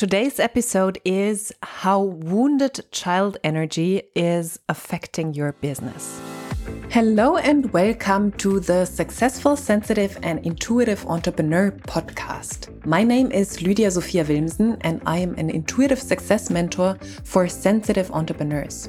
Today's episode is how wounded child energy is affecting your business. Hello and welcome to the Successful, Sensitive and Intuitive Entrepreneur podcast. My name is Lydia Sophia Wilmsen and I am an intuitive success mentor for sensitive entrepreneurs.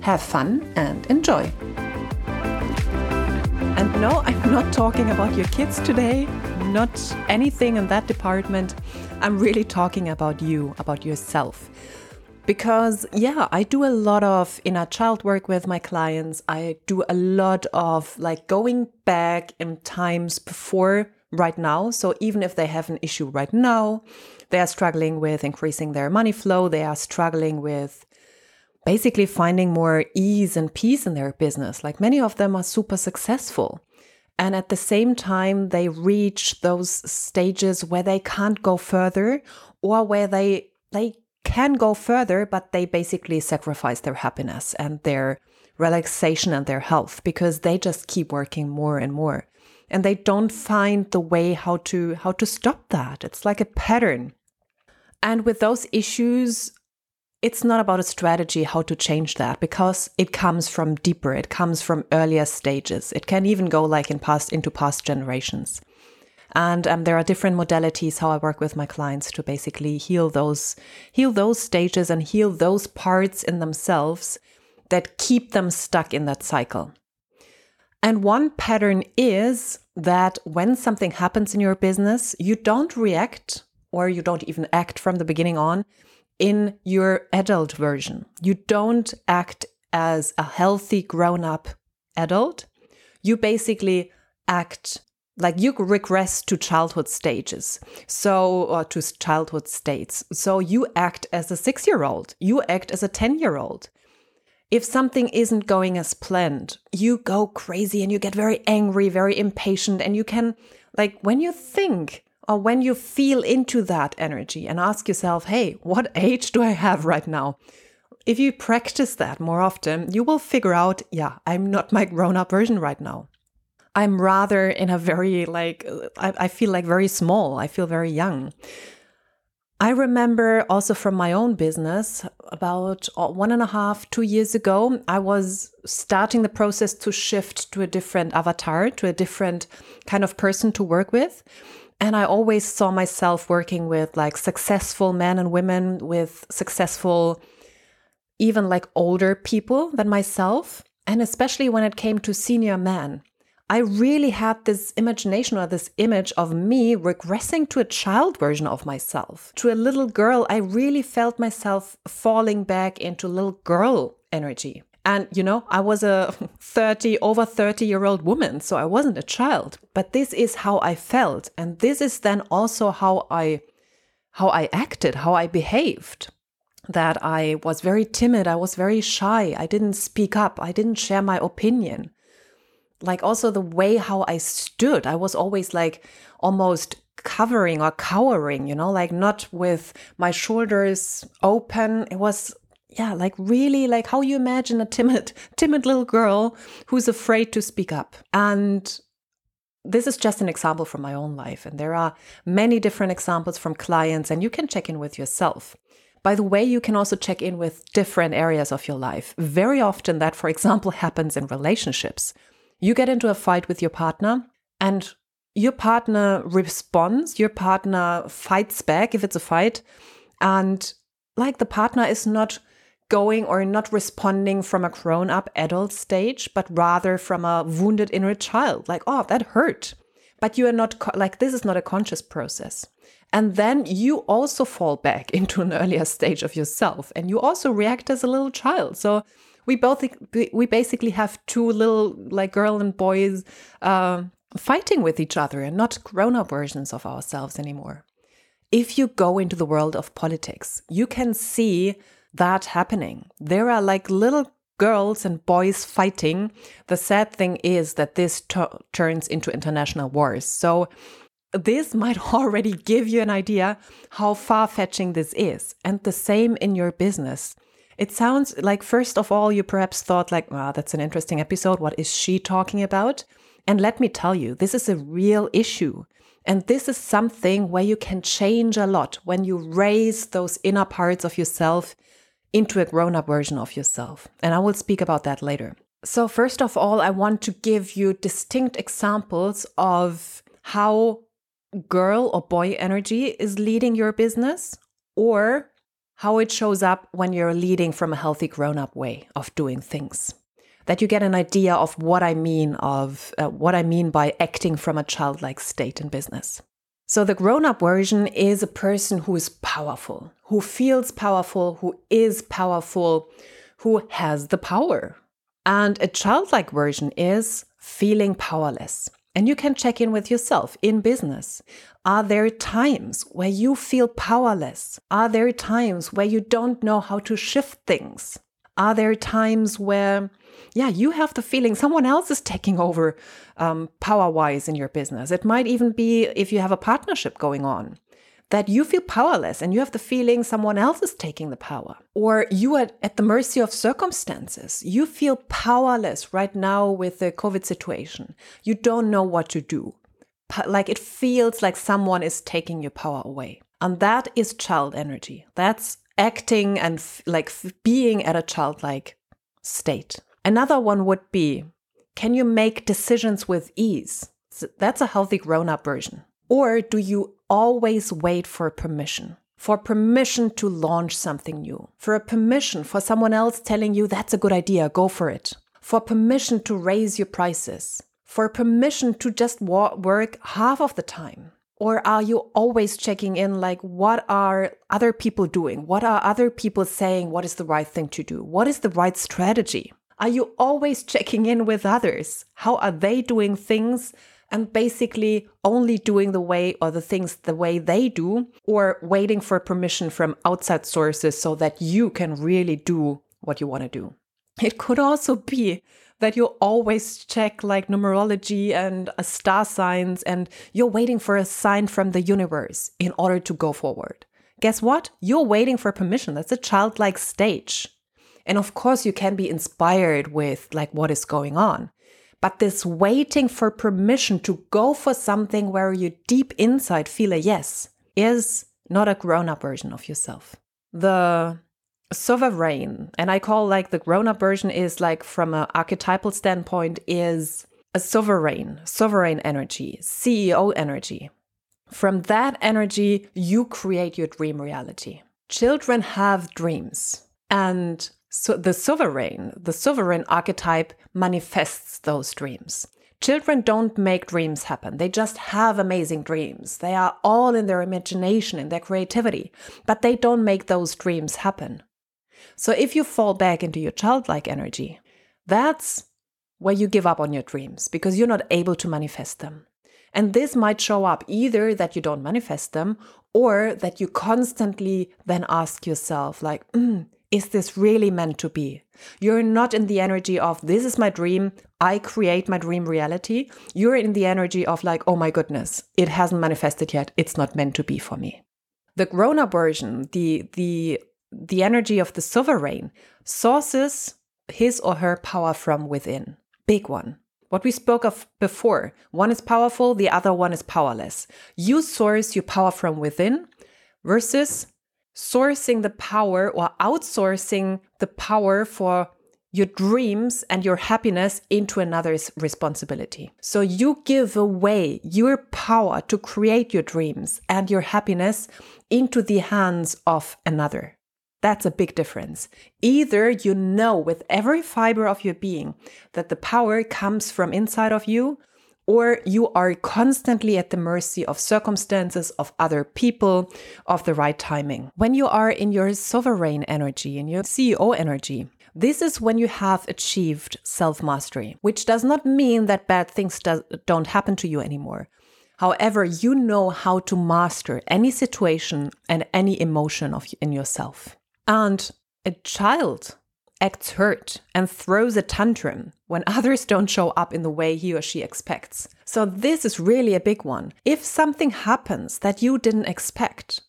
Have fun and enjoy. And no, I'm not talking about your kids today, not anything in that department. I'm really talking about you, about yourself. Because, yeah, I do a lot of inner child work with my clients. I do a lot of like going back in times before right now. So even if they have an issue right now, they are struggling with increasing their money flow, they are struggling with basically finding more ease and peace in their business. Like many of them are super successful. And at the same time, they reach those stages where they can't go further or where they, they can go further, but they basically sacrifice their happiness and their relaxation and their health because they just keep working more and more. And they don't find the way how to how to stop that. It's like a pattern. And with those issues, it's not about a strategy how to change that because it comes from deeper it comes from earlier stages. It can even go like in past into past generations. And um, there are different modalities how i work with my clients to basically heal those heal those stages and heal those parts in themselves that keep them stuck in that cycle. And one pattern is that when something happens in your business you don't react or you don't even act from the beginning on in your adult version. You don't act as a healthy grown up adult. You basically act like you regress to childhood stages. So, or to childhood states. So you act as a six year old, you act as a 10 year old. If something isn't going as planned, you go crazy and you get very angry, very impatient, and you can, like, when you think or when you feel into that energy and ask yourself, hey, what age do I have right now? If you practice that more often, you will figure out, yeah, I'm not my grown up version right now. I'm rather in a very, like, I, I feel like very small. I feel very young. I remember also from my own business about uh, one and a half, two years ago, I was starting the process to shift to a different avatar, to a different kind of person to work with. And I always saw myself working with like successful men and women with successful, even like older people than myself. And especially when it came to senior men, I really had this imagination or this image of me regressing to a child version of myself. To a little girl, I really felt myself falling back into little girl energy. And, you know, I was a 30, over 30 year old woman, so I wasn't a child. But this is how I felt. And this is then also how I, how I acted, how I behaved. That I was very timid, I was very shy, I didn't speak up, I didn't share my opinion. Like also the way how I stood, I was always like almost covering or cowering, you know, like not with my shoulders open. It was yeah, like really like how you imagine a timid, timid little girl who's afraid to speak up. And this is just an example from my own life. And there are many different examples from clients, and you can check in with yourself. By the way, you can also check in with different areas of your life. Very often, that, for example, happens in relationships. You get into a fight with your partner, and your partner responds, your partner fights back if it's a fight, and like the partner is not going or not responding from a grown up adult stage, but rather from a wounded inner child. Like, oh, that hurt. But you are not like, this is not a conscious process. And then you also fall back into an earlier stage of yourself and you also react as a little child. So we both, we basically have two little, like, girl and boys uh, fighting with each other and not grown up versions of ourselves anymore. if you go into the world of politics, you can see that happening. There are like little girls and boys fighting. The sad thing is that this turns into international wars. So, this might already give you an idea how far fetching this is. And the same in your business. It sounds like, first of all, you perhaps thought, like, wow, that's an interesting episode. What is she talking about? And let me tell you, this is a real issue. And this is something where you can change a lot when you raise those inner parts of yourself into a grown up version of yourself. And I will speak about that later. So, first of all, I want to give you distinct examples of how girl or boy energy is leading your business or how it shows up when you're leading from a healthy grown up way of doing things that you get an idea of what I mean of uh, what I mean by acting from a childlike state in business. So the grown-up version is a person who is powerful, who feels powerful, who is powerful, who has the power. And a childlike version is feeling powerless. And you can check in with yourself in business. Are there times where you feel powerless? Are there times where you don't know how to shift things? Are there times where yeah, you have the feeling someone else is taking over um, power wise in your business. It might even be if you have a partnership going on that you feel powerless and you have the feeling someone else is taking the power, or you are at the mercy of circumstances. You feel powerless right now with the COVID situation. You don't know what to do. Like it feels like someone is taking your power away. And that is child energy. That's acting and like being at a childlike state. Another one would be can you make decisions with ease? That's a healthy grown up version. Or do you always wait for permission? For permission to launch something new, for a permission for someone else telling you that's a good idea, go for it, for permission to raise your prices, for permission to just work half of the time. Or are you always checking in like, what are other people doing? What are other people saying? What is the right thing to do? What is the right strategy? Are you always checking in with others? How are they doing things? And basically only doing the way or the things the way they do, or waiting for permission from outside sources so that you can really do what you want to do. It could also be that you always check like numerology and uh, star signs and you're waiting for a sign from the universe in order to go forward. Guess what? You're waiting for permission. That's a childlike stage. And of course, you can be inspired with like what is going on. But this waiting for permission to go for something where you deep inside feel a yes is not a grown up version of yourself. The sovereign, and I call like the grown up version is like from an archetypal standpoint, is a sovereign, sovereign energy, CEO energy. From that energy, you create your dream reality. Children have dreams. And so the sovereign, the sovereign archetype manifests those dreams. Children don't make dreams happen. They just have amazing dreams. They are all in their imagination, in their creativity, but they don't make those dreams happen. So if you fall back into your childlike energy, that's where you give up on your dreams because you're not able to manifest them. And this might show up either that you don't manifest them or that you constantly then ask yourself, like, mm, is this really meant to be? You're not in the energy of, this is my dream, I create my dream reality. You're in the energy of, like, oh my goodness, it hasn't manifested yet, it's not meant to be for me. The grown up version, the, the, the energy of the sovereign, sources his or her power from within. Big one. What we spoke of before one is powerful, the other one is powerless. You source your power from within versus sourcing the power or outsourcing the power for your dreams and your happiness into another's responsibility. So you give away your power to create your dreams and your happiness into the hands of another. That's a big difference. Either you know with every fiber of your being that the power comes from inside of you, or you are constantly at the mercy of circumstances, of other people, of the right timing. When you are in your sovereign energy, in your CEO energy, this is when you have achieved self mastery, which does not mean that bad things do- don't happen to you anymore. However, you know how to master any situation and any emotion of in yourself. And a child acts hurt and throws a tantrum when others don't show up in the way he or she expects. So, this is really a big one. If something happens that you didn't expect,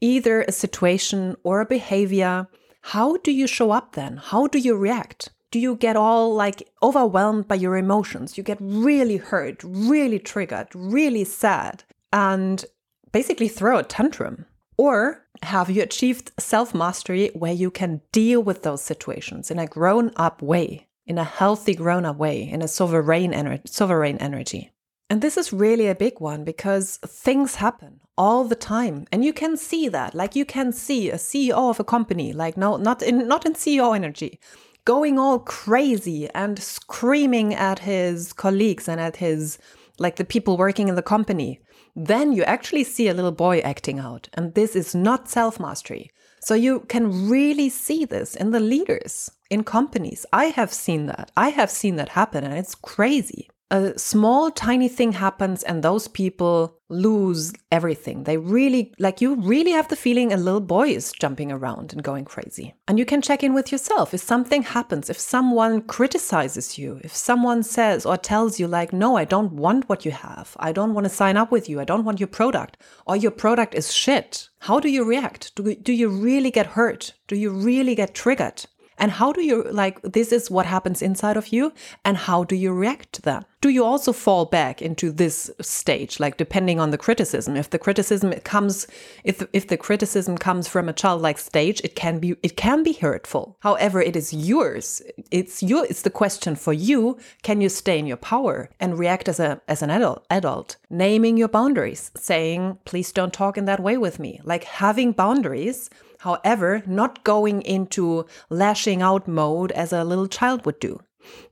either a situation or a behavior, how do you show up then? How do you react? Do you get all like overwhelmed by your emotions? You get really hurt, really triggered, really sad, and basically throw a tantrum? Or have you achieved self mastery where you can deal with those situations in a grown up way, in a healthy grown up way, in a sovereign, ener- sovereign energy? And this is really a big one because things happen all the time. And you can see that. Like you can see a CEO of a company, like no, not in not in CEO energy, going all crazy and screaming at his colleagues and at his like the people working in the company. Then you actually see a little boy acting out. And this is not self-mastery. So you can really see this in the leaders in companies. I have seen that. I have seen that happen and it's crazy a small tiny thing happens and those people lose everything. They really, like, you really have the feeling a little boy is jumping around and going crazy. And you can check in with yourself. If something happens, if someone criticizes you, if someone says or tells you, like, no, I don't want what you have, I don't want to sign up with you, I don't want your product, or your product is shit, how do you react? Do, do you really get hurt? Do you really get triggered? And how do you, like, this is what happens inside of you, and how do you react to that? Do you also fall back into this stage, like, depending on the criticism? If the criticism comes, if, if the criticism comes from a childlike stage, it can be, it can be hurtful. However, it is yours. It's your, it's the question for you. Can you stay in your power and react as a, as an adult, adult? Naming your boundaries, saying, please don't talk in that way with me. Like having boundaries However, not going into lashing out mode as a little child would do.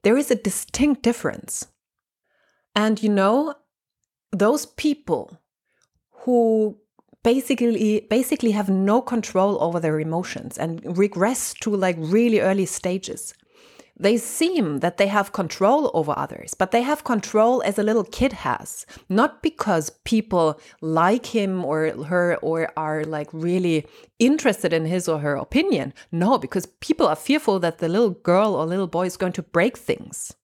There is a distinct difference. And you know, those people who basically basically have no control over their emotions and regress to like really early stages they seem that they have control over others, but they have control as a little kid has, not because people like him or her or are like really interested in his or her opinion. No, because people are fearful that the little girl or little boy is going to break things.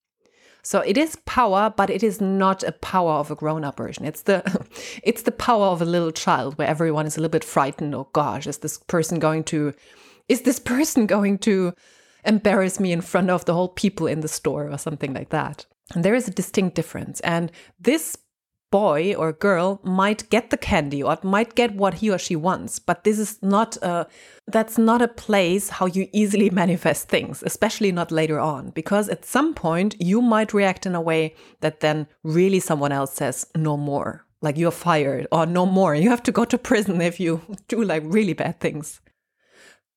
So it is power, but it is not a power of a grown-up version. It's the it's the power of a little child where everyone is a little bit frightened. Oh gosh, is this person going to is this person going to embarrass me in front of the whole people in the store or something like that. And there is a distinct difference. And this boy or girl might get the candy or might get what he or she wants but this is not a that's not a place how you easily manifest things especially not later on because at some point you might react in a way that then really someone else says no more like you're fired or no more you have to go to prison if you do like really bad things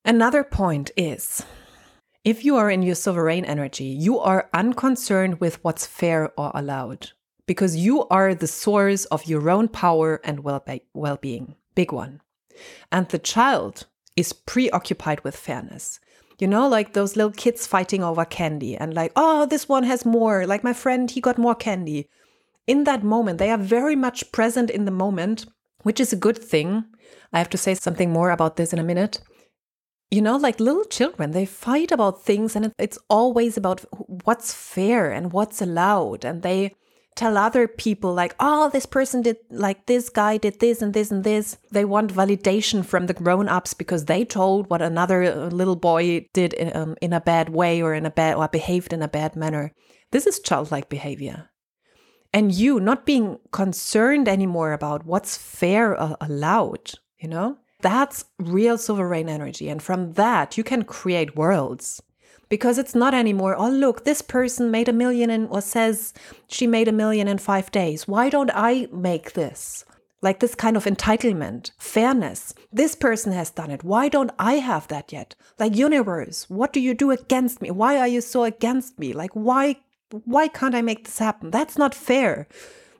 another point is if you are in your sovereign energy, you are unconcerned with what's fair or allowed because you are the source of your own power and well being. Big one. And the child is preoccupied with fairness. You know, like those little kids fighting over candy and like, oh, this one has more. Like my friend, he got more candy. In that moment, they are very much present in the moment, which is a good thing. I have to say something more about this in a minute you know, like little children, they fight about things and it's always about what's fair and what's allowed. And they tell other people, like, oh, this person did, like, this guy did this and this and this. They want validation from the grown ups because they told what another uh, little boy did in, um, in a bad way or in a bad, or behaved in a bad manner. This is childlike behavior. And you not being concerned anymore about what's fair or allowed, you know? That's real sovereign energy. And from that, you can create worlds because it's not anymore, oh, look, this person made a million in, or says she made a million in five days. Why don't I make this? Like this kind of entitlement, fairness. This person has done it. Why don't I have that yet? Like universe, what do you do against me? Why are you so against me? Like why why can't I make this happen? That's not fair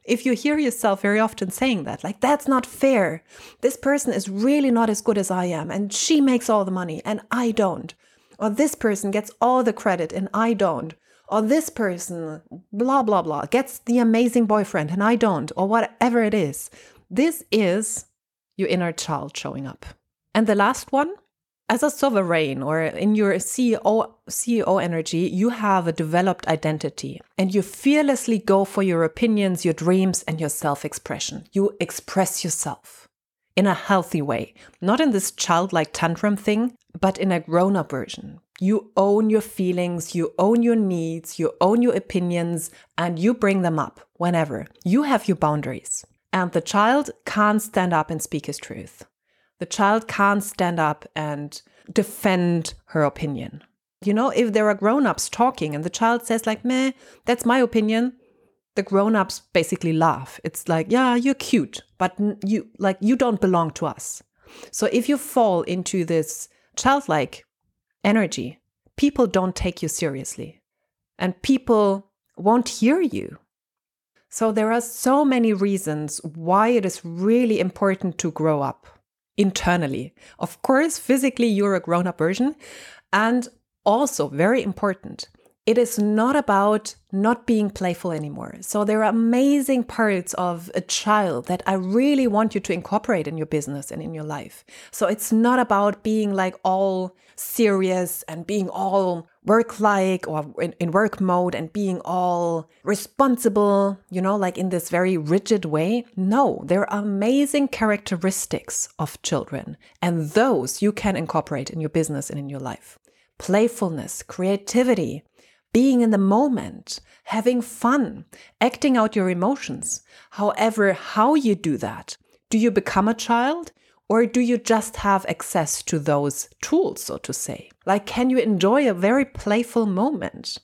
if you hear yourself very often saying that, like, that's not fair. This person is really not as good as I am, and she makes all the money, and I don't. Or this person gets all the credit, and I don't. or this person, blah, blah, blah, gets the amazing boyfriend and I don't, or whatever it is. This is your inner child showing up. And the last one, as a sovereign or in your CEO, CEO energy, you have a developed identity and you fearlessly go for your opinions, your dreams, and your self expression. You express yourself in a healthy way, not in this childlike tantrum thing, but in a grown up version. You own your feelings, you own your needs, you own your opinions, and you bring them up whenever. You have your boundaries. And the child can't stand up and speak his truth. The child can't stand up and defend her opinion. You know, if there are grown ups talking and the child says, like, meh, that's my opinion, the grown ups basically laugh. It's like, yeah, you're cute, but you, like, you don't belong to us. So if you fall into this childlike energy, people don't take you seriously and people won't hear you. So there are so many reasons why it is really important to grow up internally. Of course, physically, you're a grown up version. And also, very important, it is not about not being playful anymore. So, there are amazing parts of a child that I really want you to incorporate in your business and in your life. So, it's not about being like all serious and being all work like or in, in, work mode and being all responsible, you know, like in this very rigid way. No, there are amazing characteristics of children, and those you can incorporate in your business and in your life. Playfulness, creativity, being in the moment, having fun, acting out your emotions. However, how you do that, do you become a child? Or do you just have access to those tools, so to say? Like, can you enjoy a very playful moment?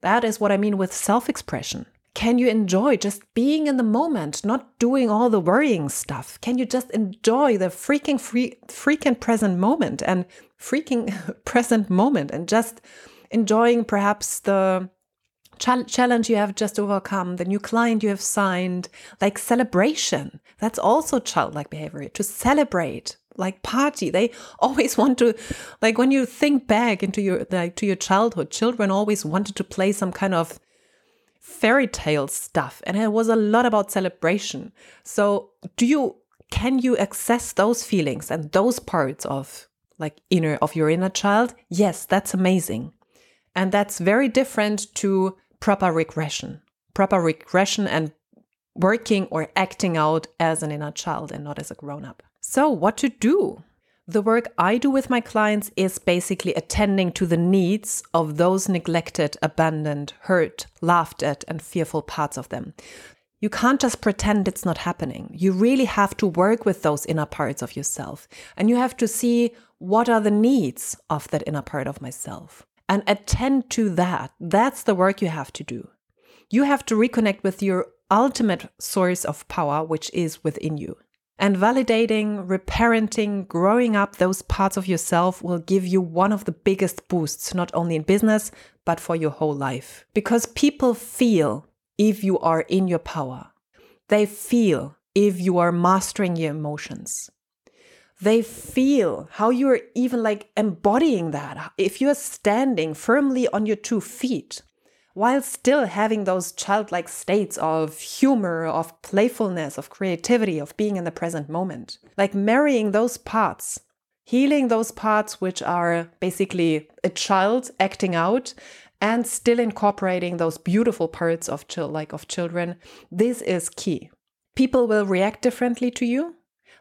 That is what I mean with self expression. Can you enjoy just being in the moment, not doing all the worrying stuff? Can you just enjoy the freaking free, freaking present moment and freaking present moment and just enjoying perhaps the challenge you have just overcome, the new client you have signed, like celebration. That's also childlike behavior to celebrate, like party. They always want to, like when you think back into your like to your childhood, children always wanted to play some kind of fairy tale stuff, and it was a lot about celebration. So, do you can you access those feelings and those parts of like inner of your inner child? Yes, that's amazing. And that's very different to proper regression, proper regression and working or acting out as an inner child and not as a grown up. So, what to do? The work I do with my clients is basically attending to the needs of those neglected, abandoned, hurt, laughed at, and fearful parts of them. You can't just pretend it's not happening. You really have to work with those inner parts of yourself. And you have to see what are the needs of that inner part of myself and attend to that. That's the work you have to do. You have to reconnect with your ultimate source of power, which is within you. And validating, reparenting, growing up those parts of yourself will give you one of the biggest boosts, not only in business, but for your whole life. Because people feel if you are in your power, they feel if you are mastering your emotions they feel how you're even like embodying that. If you're standing firmly on your two feet while still having those childlike states of humor, of playfulness, of creativity, of being in the present moment, like marrying those parts, healing those parts which are basically a child acting out and still incorporating those beautiful parts of like of children this is key. People will react differently to you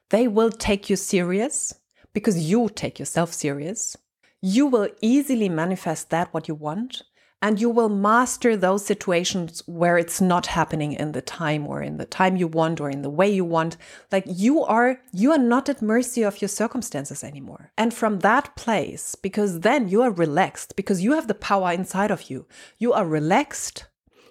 they will take you serious because you take yourself serious. You will easily manifest that what you want and you will master those situations where it's not happening in the time or in the time you want or in the way you want. Like you are you are not at mercy of your circumstances anymore. And from that place because then you are relaxed because you have the power inside of you. You are relaxed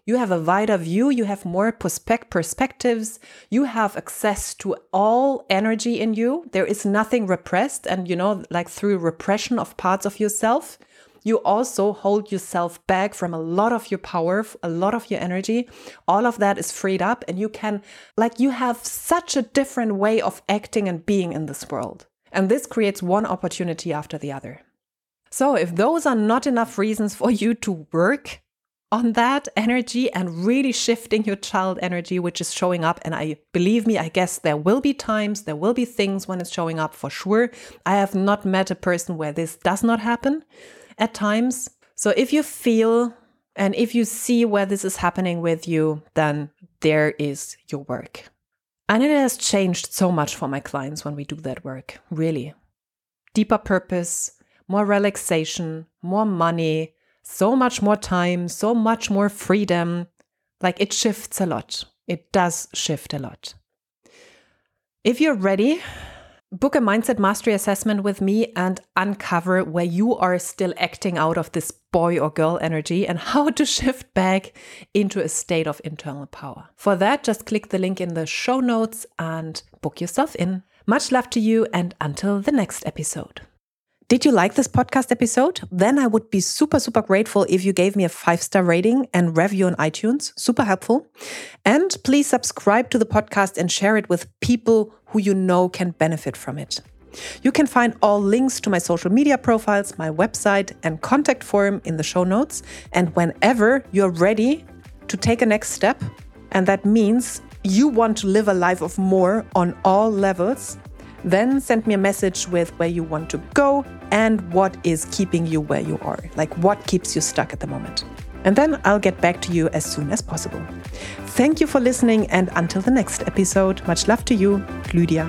you have a wider view, you have more perspect- perspectives, you have access to all energy in you. There is nothing repressed. And, you know, like through repression of parts of yourself, you also hold yourself back from a lot of your power, a lot of your energy. All of that is freed up, and you can, like, you have such a different way of acting and being in this world. And this creates one opportunity after the other. So, if those are not enough reasons for you to work on that energy and really shifting your child energy, which is showing up. And I believe me, I guess there will be times, there will be things when it's showing up for sure. I have not met a person where this does not happen at times. So if you feel and if you see where this is happening with you, then there is your work. And it has changed so much for my clients when we do that work, really. Deeper purpose, more relaxation, more money, so much more time, so much more freedom. Like it shifts a lot. It does shift a lot. If you're ready, book a mindset mastery assessment with me and uncover where you are still acting out of this boy or girl energy and how to shift back into a state of internal power. For that, just click the link in the show notes and book yourself in. Much love to you, and until the next episode. Did you like this podcast episode? Then I would be super, super grateful if you gave me a five star rating and review on iTunes. Super helpful. And please subscribe to the podcast and share it with people who you know can benefit from it. You can find all links to my social media profiles, my website, and contact form in the show notes. And whenever you're ready to take a next step, and that means you want to live a life of more on all levels, then send me a message with where you want to go and what is keeping you where you are, like what keeps you stuck at the moment. And then I'll get back to you as soon as possible. Thank you for listening, and until the next episode, much love to you, Lydia.